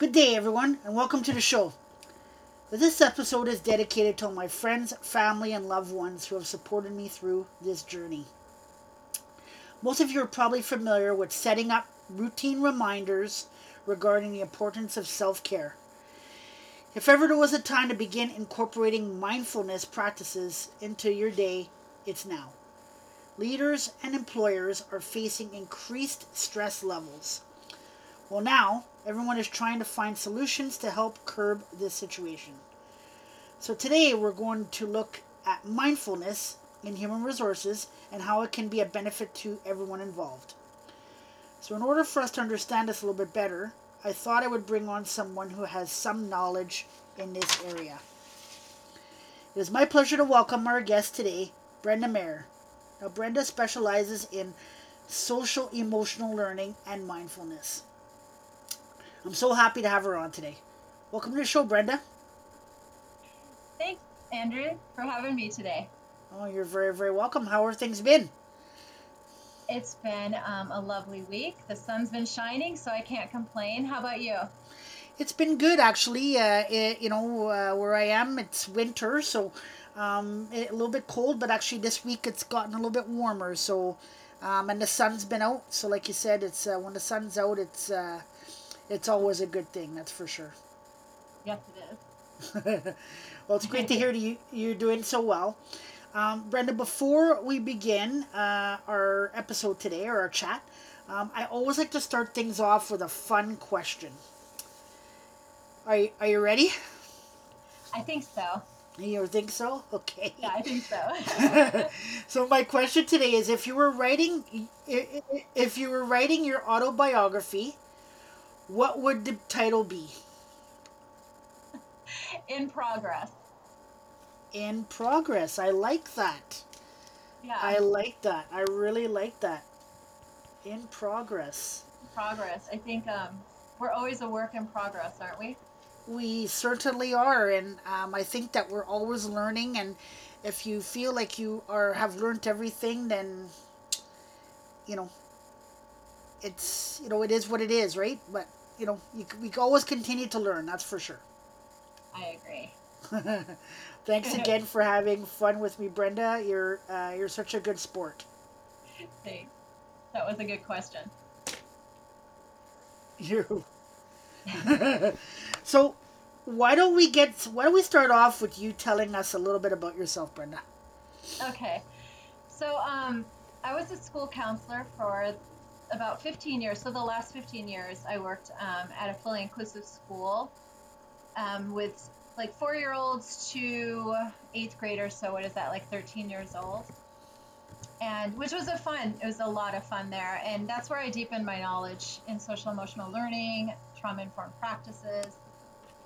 Good day, everyone, and welcome to the show. This episode is dedicated to my friends, family, and loved ones who have supported me through this journey. Most of you are probably familiar with setting up routine reminders regarding the importance of self care. If ever there was a time to begin incorporating mindfulness practices into your day, it's now. Leaders and employers are facing increased stress levels. Well, now everyone is trying to find solutions to help curb this situation. So, today we're going to look at mindfulness in human resources and how it can be a benefit to everyone involved. So, in order for us to understand this a little bit better, I thought I would bring on someone who has some knowledge in this area. It is my pleasure to welcome our guest today, Brenda Meyer. Now, Brenda specializes in social emotional learning and mindfulness. I'm so happy to have her on today. Welcome to the show, Brenda. Thanks, Andrew, for having me today. Oh, you're very, very welcome. How are things been? It's been um, a lovely week. The sun's been shining, so I can't complain. How about you? It's been good, actually. Uh, it, you know, uh, where I am, it's winter, so um, it, a little bit cold, but actually this week it's gotten a little bit warmer. So, um, and the sun's been out. So, like you said, it's uh, when the sun's out, it's uh, it's always a good thing. That's for sure. Yes, it is. well, it's great to hear you you're doing so well. Um, Brenda, before we begin uh, our episode today or our chat, um, I always like to start things off with a fun question. Are you, are you ready? I think so. You think so? Okay. Yeah, I think so. so my question today is: If you were writing, if you were writing your autobiography, what would the title be? In progress in progress. I like that. Yeah. I like that. I really like that. In progress. Progress. I think um, we're always a work in progress, aren't we? We certainly are, and um, I think that we're always learning. And if you feel like you are have learned everything, then you know it's you know it is what it is, right? But you know you, we always continue to learn. That's for sure. I agree. Thanks again for having fun with me, Brenda. You're uh, you're such a good sport. Thanks. That was a good question. You. so, why don't we get? Why don't we start off with you telling us a little bit about yourself, Brenda? Okay. So, um, I was a school counselor for about 15 years. So, the last 15 years, I worked um, at a fully inclusive school um, with like four year olds to eighth graders. So what is that, like 13 years old? And which was a fun, it was a lot of fun there. And that's where I deepened my knowledge in social emotional learning, trauma informed practices,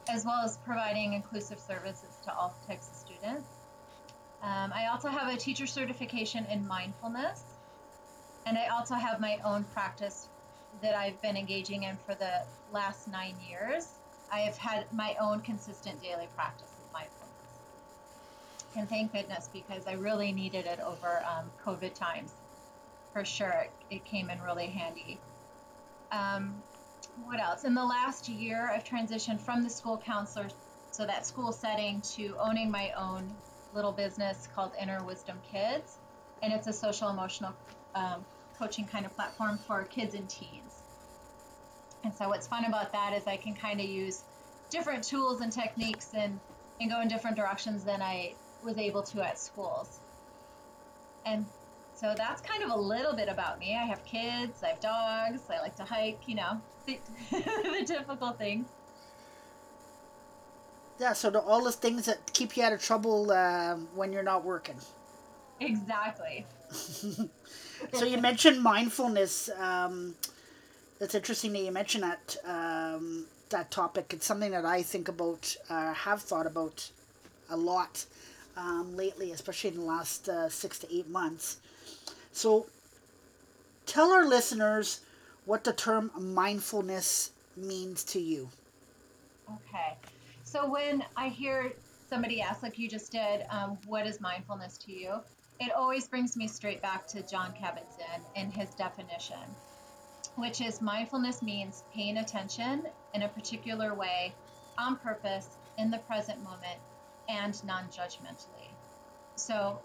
as well as providing inclusive services to all types of students. Um, I also have a teacher certification in mindfulness. And I also have my own practice that I've been engaging in for the last nine years. I have had my own consistent daily practice of mindfulness. And thank goodness because I really needed it over um, COVID times. For sure, it came in really handy. Um, what else? In the last year, I've transitioned from the school counselor, so that school setting, to owning my own little business called Inner Wisdom Kids. And it's a social emotional um, coaching kind of platform for kids and teens. And so what's fun about that is I can kind of use different tools and techniques and, and go in different directions than I was able to at schools. And so that's kind of a little bit about me. I have kids, I have dogs, I like to hike, you know, the, the typical things. Yeah, so the, all the things that keep you out of trouble uh, when you're not working. Exactly. so you mentioned mindfulness. Um, it's interesting that you mention that um, that topic. It's something that I think about, uh, have thought about a lot um, lately, especially in the last uh, six to eight months. So, tell our listeners what the term mindfulness means to you. Okay, so when I hear somebody ask, like you just did, um, what is mindfulness to you? It always brings me straight back to Jon Kabat-Zinn and his definition which is mindfulness means paying attention in a particular way, on purpose, in the present moment, and non judgmentally. So,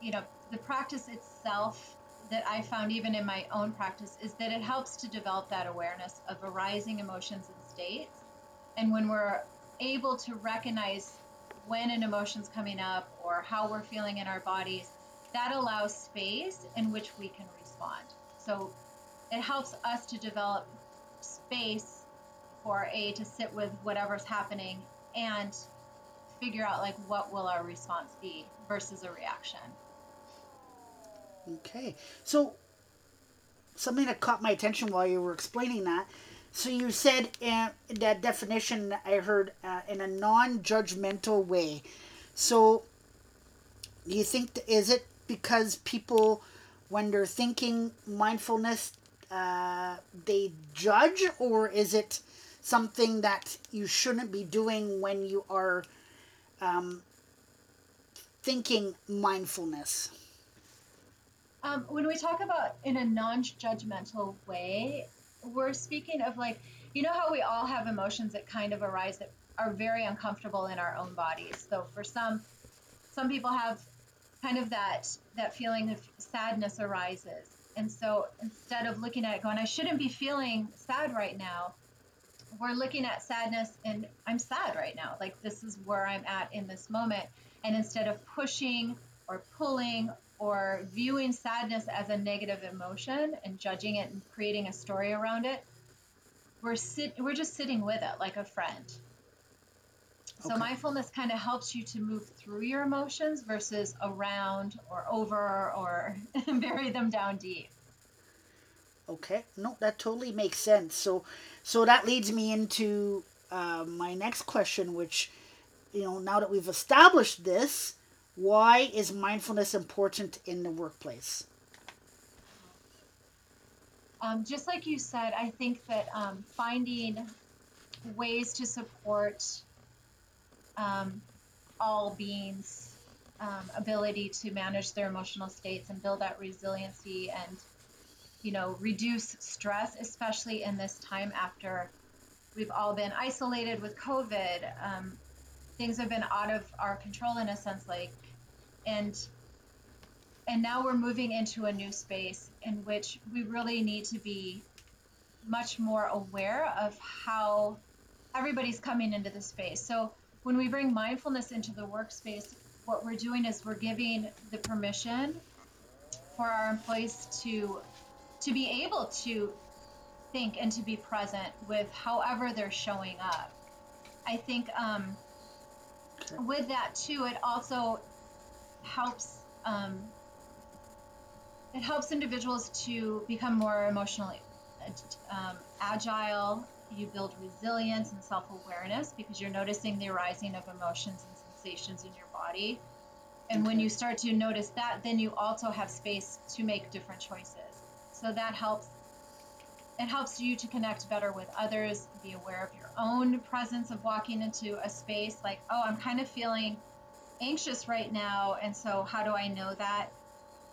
you know, the practice itself that I found even in my own practice is that it helps to develop that awareness of arising emotions and states. And when we're able to recognize when an emotion's coming up or how we're feeling in our bodies, that allows space in which we can respond. So it helps us to develop space for a to sit with whatever's happening and figure out like what will our response be versus a reaction. Okay. So something that caught my attention while you were explaining that. So you said in that definition I heard uh, in a non-judgmental way. So do you think is it because people when they're thinking mindfulness uh, they judge or is it something that you shouldn't be doing when you are um, thinking mindfulness? Um, when we talk about in a non-judgmental way, we're speaking of like, you know how we all have emotions that kind of arise that are very uncomfortable in our own bodies. So for some, some people have kind of that that feeling of sadness arises, and so instead of looking at it going, I shouldn't be feeling sad right now, we're looking at sadness and I'm sad right now. Like this is where I'm at in this moment. And instead of pushing or pulling or viewing sadness as a negative emotion and judging it and creating a story around it, we're sit we're just sitting with it like a friend. So okay. mindfulness kind of helps you to move through your emotions versus around or over or bury them down deep. Okay, no, that totally makes sense. So, so that leads me into uh, my next question, which, you know, now that we've established this, why is mindfulness important in the workplace? Um, just like you said, I think that um, finding ways to support um, all beings' um, ability to manage their emotional states and build that resiliency and you know, reduce stress, especially in this time after we've all been isolated with COVID. Um, things have been out of our control in a sense, like, and and now we're moving into a new space in which we really need to be much more aware of how everybody's coming into the space. So when we bring mindfulness into the workspace, what we're doing is we're giving the permission for our employees to to be able to think and to be present with however they're showing up. I think um, with that too, it also helps um, it helps individuals to become more emotionally um, agile. You build resilience and self awareness because you're noticing the arising of emotions and sensations in your body. And when you start to notice that, then you also have space to make different choices. So that helps it helps you to connect better with others, be aware of your own presence of walking into a space like, oh, I'm kind of feeling anxious right now. And so, how do I know that?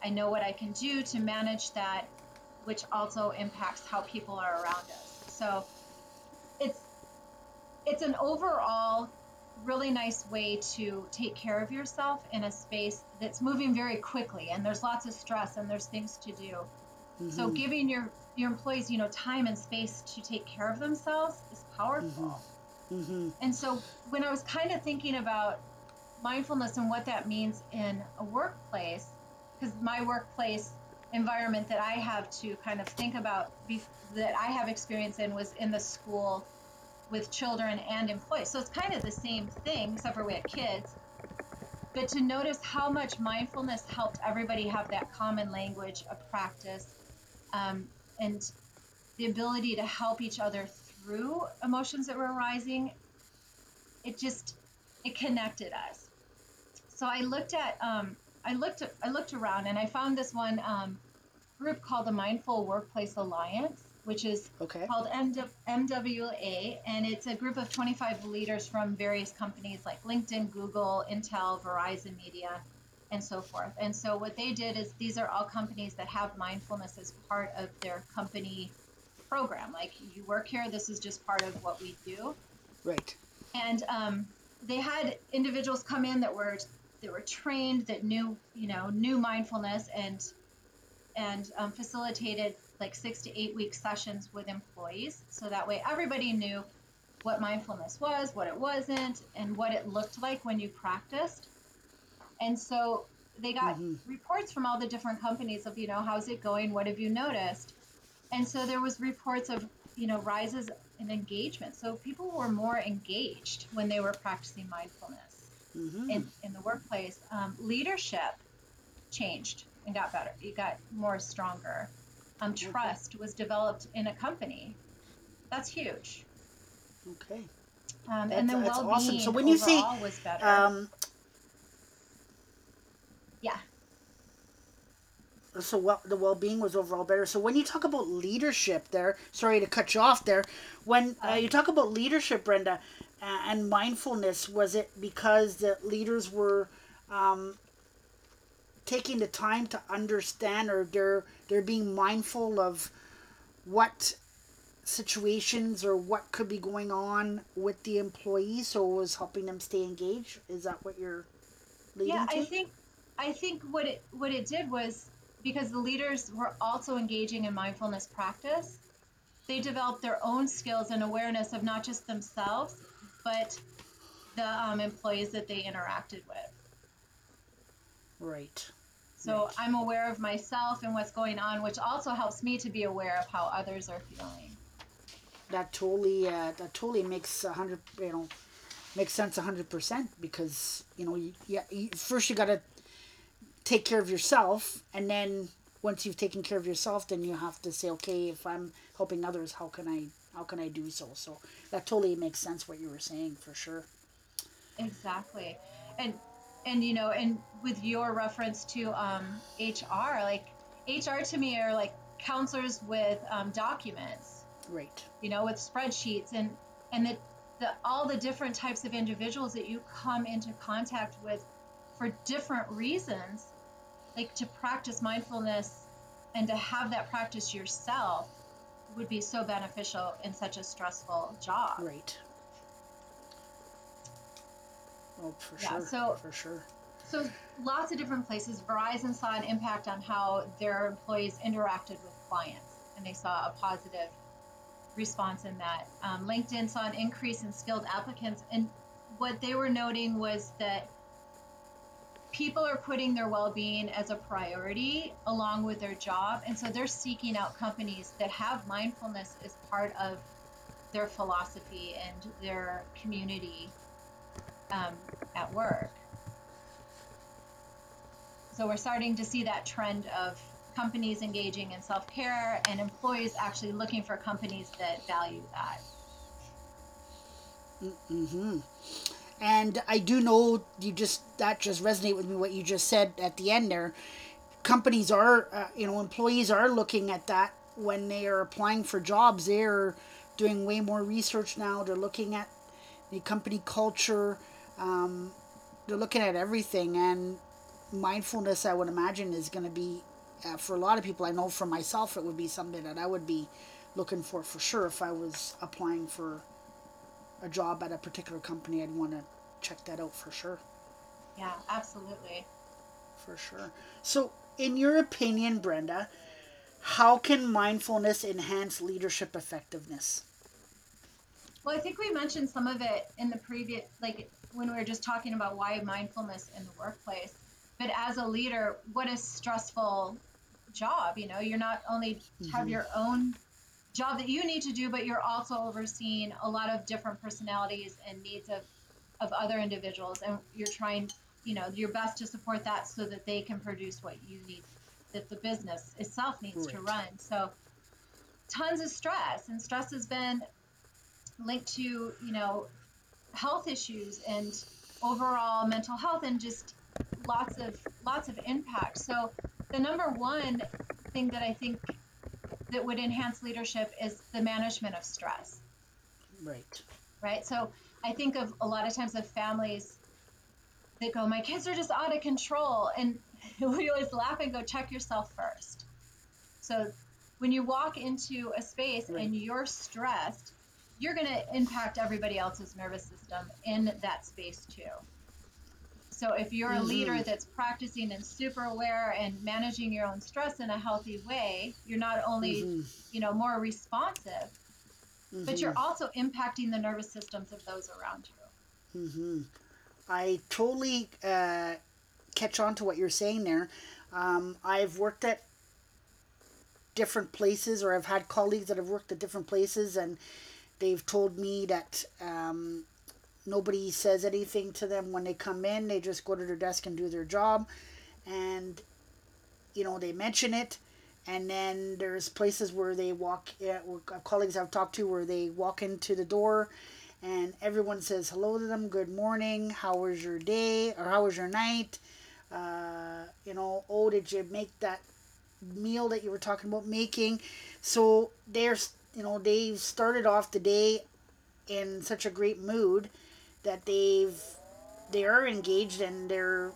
I know what I can do to manage that, which also impacts how people are around us. So, it's it's an overall really nice way to take care of yourself in a space that's moving very quickly and there's lots of stress and there's things to do Mm-hmm. So giving your your employees, you know, time and space to take care of themselves is powerful. Mm-hmm. Mm-hmm. And so when I was kind of thinking about mindfulness and what that means in a workplace, because my workplace environment that I have to kind of think about that I have experience in was in the school with children and employees. So it's kind of the same thing, except for we had kids. But to notice how much mindfulness helped everybody have that common language of practice um, and the ability to help each other through emotions that were arising it just it connected us so i looked at um, i looked i looked around and i found this one um, group called the mindful workplace alliance which is okay. called MWA, and it's a group of 25 leaders from various companies like LinkedIn, Google, Intel, Verizon Media. and so forth. And so what they did is these are all companies that have mindfulness as part of their company program. Like you work here, this is just part of what we do. Right. And um, they had individuals come in that were that were trained, that knew you know knew mindfulness and and um, facilitated like six to eight week sessions with employees. So that way everybody knew what mindfulness was, what it wasn't, and what it looked like when you practiced. And so they got Mhm. reports from all the different companies of, you know, how's it going? What have you noticed? And so there was reports of, you know, rises in engagement. So people were more engaged when they were practicing mindfulness hmm in, in the workplace. Um, leadership changed and got better. It got more stronger. Um, trust was developed in a company. That's huge. Okay. Um, That's- and then well-being awesome. So when you say, overall was better. Um, yeah. so well, the well-being was overall better. So when you talk about leadership, there, sorry to cut you off there. When uh, you talk about leadership, Brenda, and mindfulness, was it because the leaders were um, taking the time to understand, or they're they're being mindful of what situations or what could be going on with the employees, so it was helping them stay engaged? Is that what you're leading yeah to? i think i think what it what it did was because the leaders were also engaging in mindfulness practice they developed their own skills and awareness of not just themselves but the um, employees that they interacted with. Right. so i'm aware of myself and what's going on which also helps me to be aware of how others are feeling. That totally uh, that totally makes a hundred you know makes sense a hundred percent because you know you, yeah you, first you got to take care of yourself and then once you've taken care of yourself then you have to say okay if i'm helping others how can i how can i do so? So that totally makes sense what you were saying for sure. Exactly. And and you know, and with your reference to um, HR, like HR to me are like counselors with um, documents, right. You know, with spreadsheets and and the, the all the different types of individuals that you come into contact with for different reasons, like to practice mindfulness and to have that practice yourself would be so beneficial in such a stressful job. right oh for Yeah, sure so- for sure So lots of different places. Verizon saw an impact on how their employees interacted with clients, and they saw a positive response in that. Um, LinkedIn saw an increase in skilled applicants, and what they were noting was that people are putting their well-being as a priority along with their job, and so they're seeking out companies that have mindfulness as part of their philosophy and their community um, at work. So we're starting to see that trend of companies engaging in self care and employees actually looking for companies that value that. Mm-hmm. And I do know you just that just resonate with me what you just said at the end there. Companies are, uh, you know, employees are looking at that when they are applying for jobs. They're doing way more research now. They're looking at the company culture. Um, they're looking at everything, and mindfulness, I would imagine, is going to be uh, for a lot of people. I know for myself, it would be something that I would be looking for for sure if I was applying for a job at a particular company, I'd want to check that out for sure. Yeah, absolutely. For sure. So, in your opinion, Brenda, how can mindfulness enhance leadership effectiveness? Well, I think we mentioned some of it in the previous, like when we were just talking about why mindfulness in the workplace. But as a leader, what a stressful job. You know, you're not only have Mhm. your own job that you need to do, but you're also overseeing a lot of different personalities and needs of, of other individuals. And you're trying, you know, your best to support that so that they can produce what you need, that the business itself needs to run. So, tons of stress. And stress has been linked to you know health issues and overall mental health and just lots of lots of impact so the number one thing that i think that would enhance leadership is the management of stress Right. right so i think of a lot of times of families that go, my kids are just out of control. And we always laugh and go, check yourself first. So when you walk into a space Right. and you're stressed, you're going to impact everybody else's nervous system in that space too. So if you're a leader Mhm. that's practicing and super aware and managing your own stress in a healthy way, you're not only, Mhm. you know, more responsive, but Mhm. you're also impacting the nervous systems of those around you. Mm-hmm. I totally uh, catch on to what you're saying there. Um, I've worked at different places, or I've had colleagues that have worked at different places, and they've told me that um, nobody says anything to them when they come in. They just go to their desk and do their job, and you know they mention it. And then there's places where they walk, uh, colleagues I've talked to, where they walk into the door and everyone says hello to them. Good morning. How was your day? Or how was your night? Uh, you know oh did you make that meal that you were talking about making? So there's you know they've started off the day in such a great mood that they've they are engaged and they're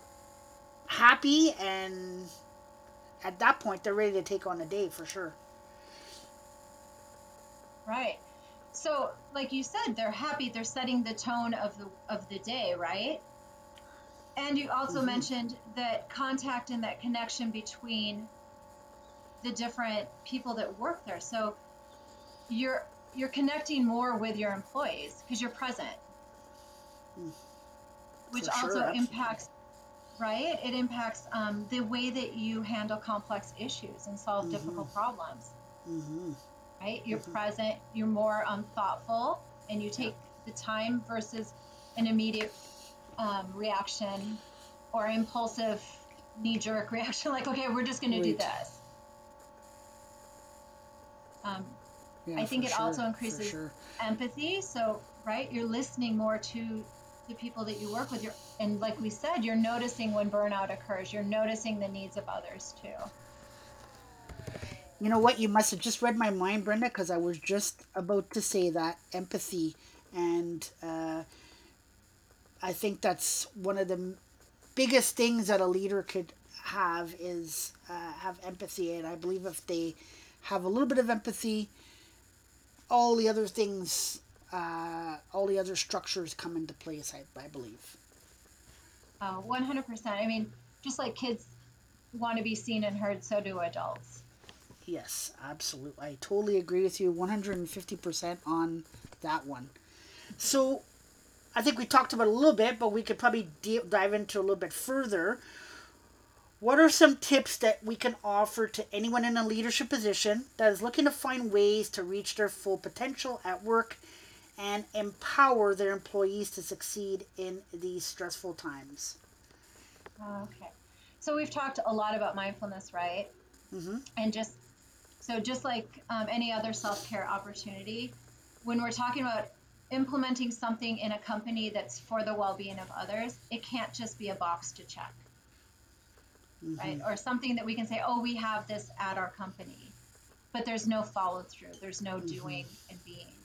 happy and at that point they're ready to take on the day for sure Right. So, like you said, they're happy. They're setting the tone of the of the day, right? And you also Mhm. mentioned that contact and that connection between the different people that work there. So, you're you're connecting more with your employees because you're present. Which sure, also absolutely. impacts. Right, it impacts um, the way that you handle complex issues and solve Mhm. difficult problems hmm right? You're Mhm. present, you're more um, thoughtful, and you take the time versus an immediate um, reaction or impulsive knee jerk reaction, like, okay, we're just going to do this. Um, yeah, I think it also sure, for increases- sure. empathy, so, right, you're listening more to the people that you work with. You're, and like we said, you're noticing when burnout occurs, you're noticing the needs of others too. You know what? You must have just read my mind, Brenda, because I was just about to say that empathy, and uh, I think that's one of the biggest things that a leader could have is uh, have empathy, and I believe if they have a little bit of empathy, all the other things, uh, all the other structures come into place. I, I believe. Uh, 100%. I mean, just like kids want to be seen and heard, so do adults. Yes, absolutely. I totally agree with you 150% on that one. So, I think we talked about a little bit, but we could probably de- dive into a little bit further. What are some tips that we can offer to anyone in a leadership position that is looking to find ways to reach their full potential at work and empower their employees to succeed in these stressful times? Okay. So we've talked a lot about mindfulness, right? Mm-hmm. And just so just like um, any other self-care opportunity, when we're talking about implementing something in a company that's for the well-being of others, it can't just be a box to check, right? Or something that we can say, "Oh, we have this at our company," but there's no follow-through. There's no doing and being.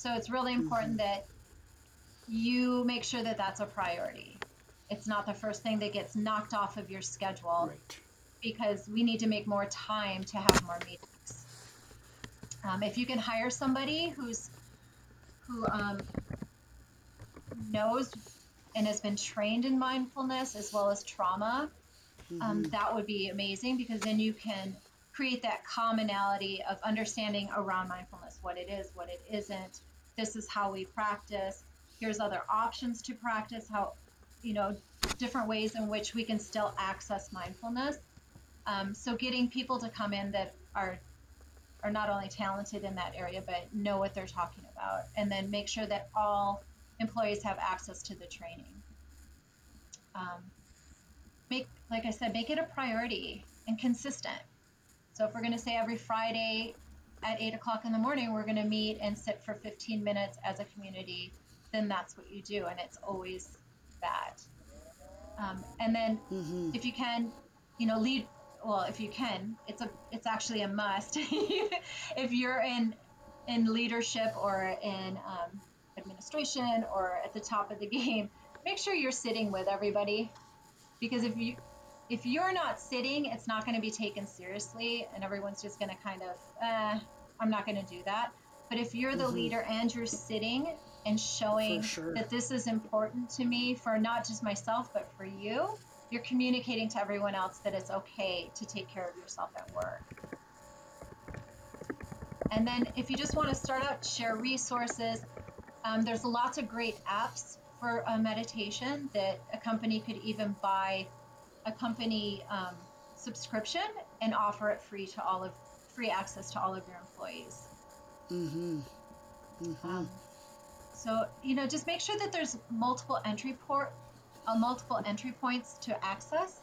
So it's really important that you make sure that that's a priority. It's not the first thing that gets knocked off of your schedule Right. because we need to make more time to have more meetings. Um, if you can hire somebody who's who um, knows and has been trained in mindfulness as well as trauma, um, that would be amazing because then you can create that commonality of understanding around mindfulness what it is, what it isn't. This is how we practice. Here's other options to practice. How, you know, different ways in which we can still access mindfulness. Um, so getting people to come in that are are not only talented in that area but know what they're talking about, and then make sure that all employees have access to the training. Um, make, like I said, make it a priority and consistent. So if we're going to say every Friday at eight o'clock in the morning, we're going to meet and sit for 15 minutes as a community, then that's what you do, and it's always that. Um, and then Mm-hmm. if you can, you know, lead. Well, if you can, it's a it's actually a must. if you're in in leadership or in um, administration or at the top of the game, make sure you're sitting with everybody because if you if you're not sitting, it's not going to be taken seriously, and everyone's just going to kind of, eh, I'm not going to do that. But if you're the Mhm. leader and you're sitting and showing sure. that this is important to me for not just myself but for you, you're communicating to everyone else that it's okay to take care of yourself at work. And then if you just want to start out, share resources. Um, there's lots of great apps for uh, meditation that a company could even buy a company um, subscription and offer it free to all of free access to all of your employees. Mm-hmm. Mm-hmm. Um, so you know, just make sure that there's multiple entry port, uh, multiple entry points to access,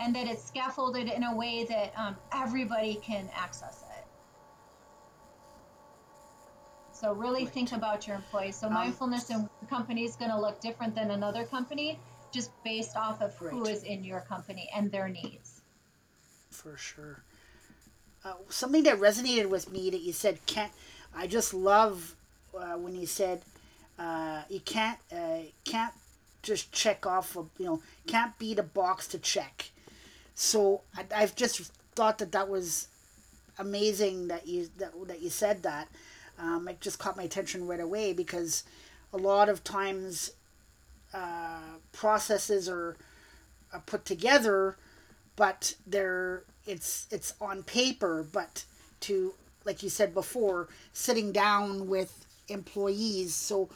and that it's scaffolded in a way that um, everybody can access it. So really Right. think about your employees. So Um, mindfulness in one company is going to look different than another company, just based off of who is in your company and their needs. For sure. Uh, something that resonated with me that you said can't. I just love uh, when you said uh, you can't uh, can't just check off. A, you know, can't beat a box to check. So I, I've just thought that that was amazing that you that, that you said that. Um, it just caught my attention right away because a lot of times uh, processes are, are put together but they're it's it's on paper but to like you said before sitting down with employees. So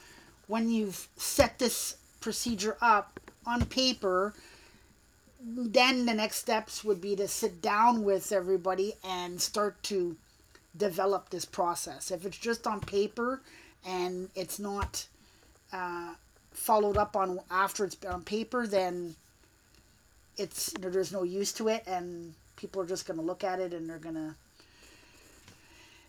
when you've set this procedure up on paper then the next steps would be to sit down with everybody and start to develop this process. If it's just on paper and it's not uh, followed up on after it's on paper then it's you know, there's no use to it and people are just going to look at it and they're going to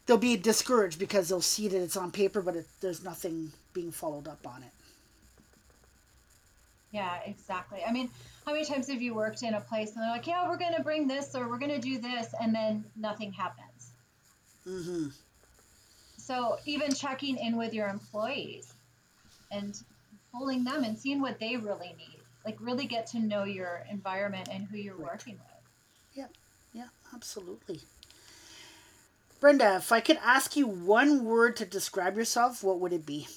they'll be discouraged because they'll see that it's on paper but it, there's nothing being followed up on it Yeah, exactly. I mean, how many times have you worked in a place and they're like, yeah, we're going to bring this or we're going to do this, and then nothing happens? mm-hmm So even checking in with your employees and pulling them and seeing what they really need, like really get to know your environment and who you're Right. working with. yeah yeah, absolutely brenda if i could ask you one word to describe yourself what would it be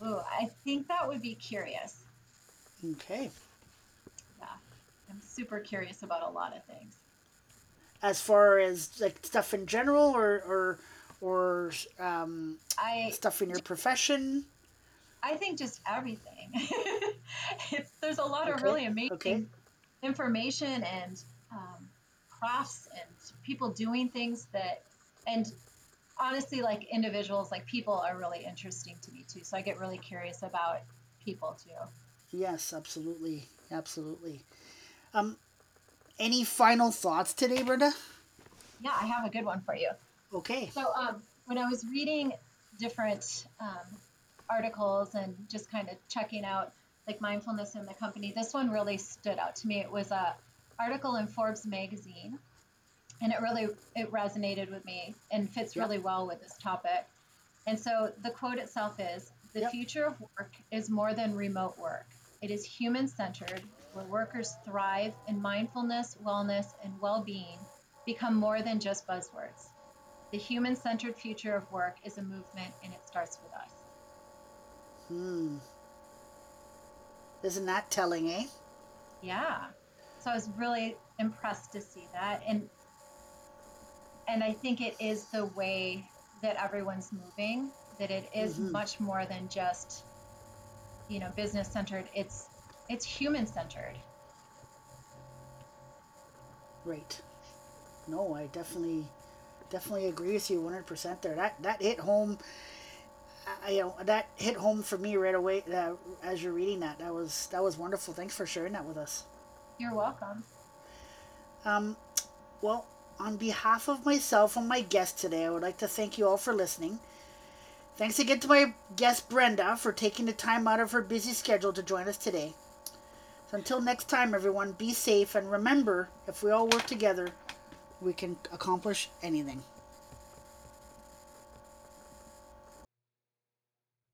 Oh, I think that would be curious. okay Yeah, I'm super curious about a lot of things. as far as like stuff in general or or or um, I stuff in your profession I think just everything. it's, there's a lot of really amazing okay. information and um, crafts and people doing things that, and honestly, like individuals, like people are really interesting to me too. So I get really curious about people too. Yes, absolutely, absolutely. Um, any final thoughts today, Brenda? Yeah, I have a good one for you. Okay. So um, when I was reading different um, articles and just kind of checking out like mindfulness in the company, this one really stood out to me. It was a article in Forbes magazine, and it really it resonated with me and fits Yep. really well with this topic. And so the quote itself is: "The Yep. future of work is more than remote work. It is human-centered, where workers thrive in mindfulness, wellness, and well-being." Become more than just buzzwords. The human centered future of work is a movement and it starts with us. Hmm. Isn't that telling, eh? Yeah. So I was really impressed to see that. And and I think it is the way that everyone's moving, that it is Mhm. much more than just, you know, business centered. It's it's human centered. Right. No, I definitely, definitely agree with you 100% there. That that hit home. I, you know, that hit home for me right away uh, as you're reading that. That was that was wonderful. Thanks for sharing that with us. You're welcome. Um, well, on behalf of myself and my guest today, I would like to thank you all for listening. Thanks again to my guest Brenda for taking the time out of her busy schedule to join us today. So until next time, everyone, be safe and remember if we all work together, we can accomplish anything.